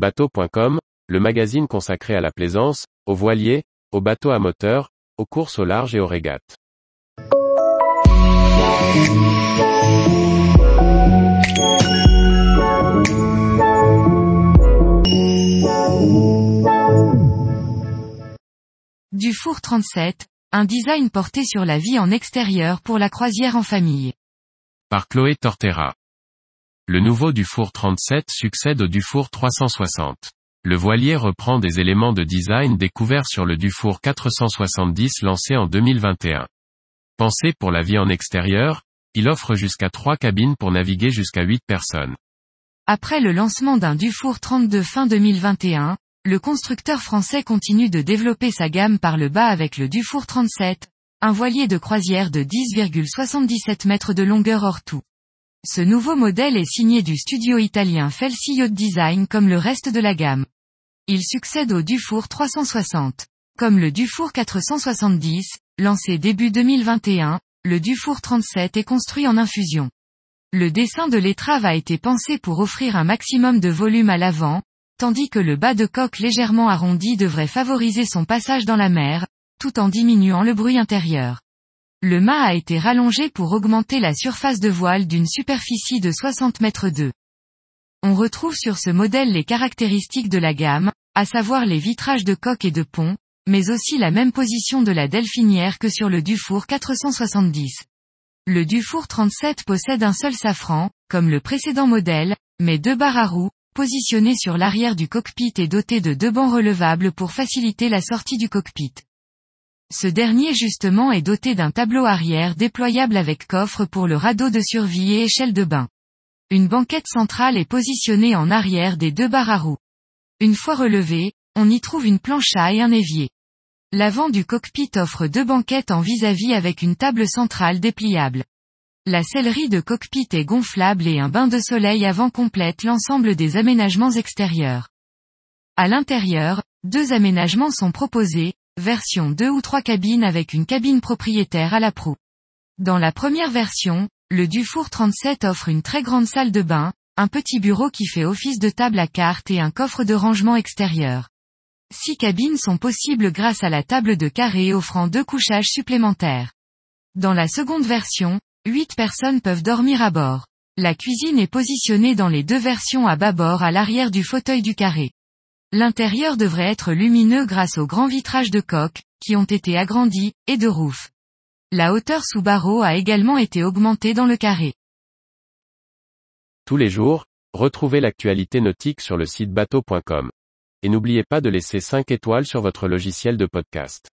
Bateau.com, le magazine consacré à la plaisance, aux voiliers, aux bateaux à moteur, aux courses au large et aux régates. Dufour 37, un design porté sur la vie en extérieur pour la croisière en famille. Par Chloé Tortera. Le nouveau Dufour 37 succède au Dufour 360. Le voilier reprend des éléments de design découverts sur le Dufour 470 lancé en 2021. Pensé pour la vie en extérieur, il offre jusqu'à 3 cabines pour naviguer jusqu'à 8 personnes. Après le lancement d'un Dufour 32 fin 2021, le constructeur français continue de développer sa gamme par le bas avec le Dufour 37, un voilier de croisière de 10,77 mètres de longueur hors tout. Ce nouveau modèle est signé du studio italien Felsi Yacht Design comme le reste de la gamme. Il succède au Dufour 360. Comme le Dufour 470, lancé début 2021, le Dufour 37 est construit en infusion. Le dessin de l'étrave a été pensé pour offrir un maximum de volume à l'avant, tandis que le bas de coque légèrement arrondi devrait favoriser son passage dans la mer, tout en diminuant le bruit intérieur. Le mât a été rallongé pour augmenter la surface de voile d'une superficie de 60 mètres 2. On retrouve sur ce modèle les caractéristiques de la gamme, à savoir les vitrages de coque et de pont, mais aussi la même position de la delphinière que sur le Dufour 470. Le Dufour 37 possède un seul safran, comme le précédent modèle, mais deux barres à roues, positionné sur l'arrière du cockpit et doté de deux bancs relevables pour faciliter la sortie du cockpit. Ce dernier justement est doté d'un tableau arrière déployable avec coffre pour le radeau de survie et échelle de bain. Une banquette centrale est positionnée en arrière des deux barres à roues. Une fois relevée, on y trouve une plancha et un évier. L'avant du cockpit offre deux banquettes en vis-à-vis -vis avec une table centrale dépliable. La sellerie de cockpit est gonflable et un bain de soleil avant complète l'ensemble des aménagements extérieurs. À l'intérieur, deux aménagements sont proposés, version 2 ou 3 cabines avec une cabine propriétaire à la proue. Dans la première version, le Dufour 37 offre une très grande salle de bain, un petit bureau qui fait office de table à cartes et un coffre de rangement extérieur. Six cabines sont possibles grâce à la table de carré offrant deux couchages supplémentaires. Dans la seconde version, 8 personnes peuvent dormir à bord. La cuisine est positionnée dans les deux versions à bâbord à l'arrière du fauteuil du carré. L'intérieur devrait être lumineux grâce aux grands vitrages de coque, qui ont été agrandis, et de roof. La hauteur sous barreau a également été augmentée dans le carré. Tous les jours, retrouvez l'actualité nautique sur le site bateau.com. Et n'oubliez pas de laisser 5 étoiles sur votre logiciel de podcast.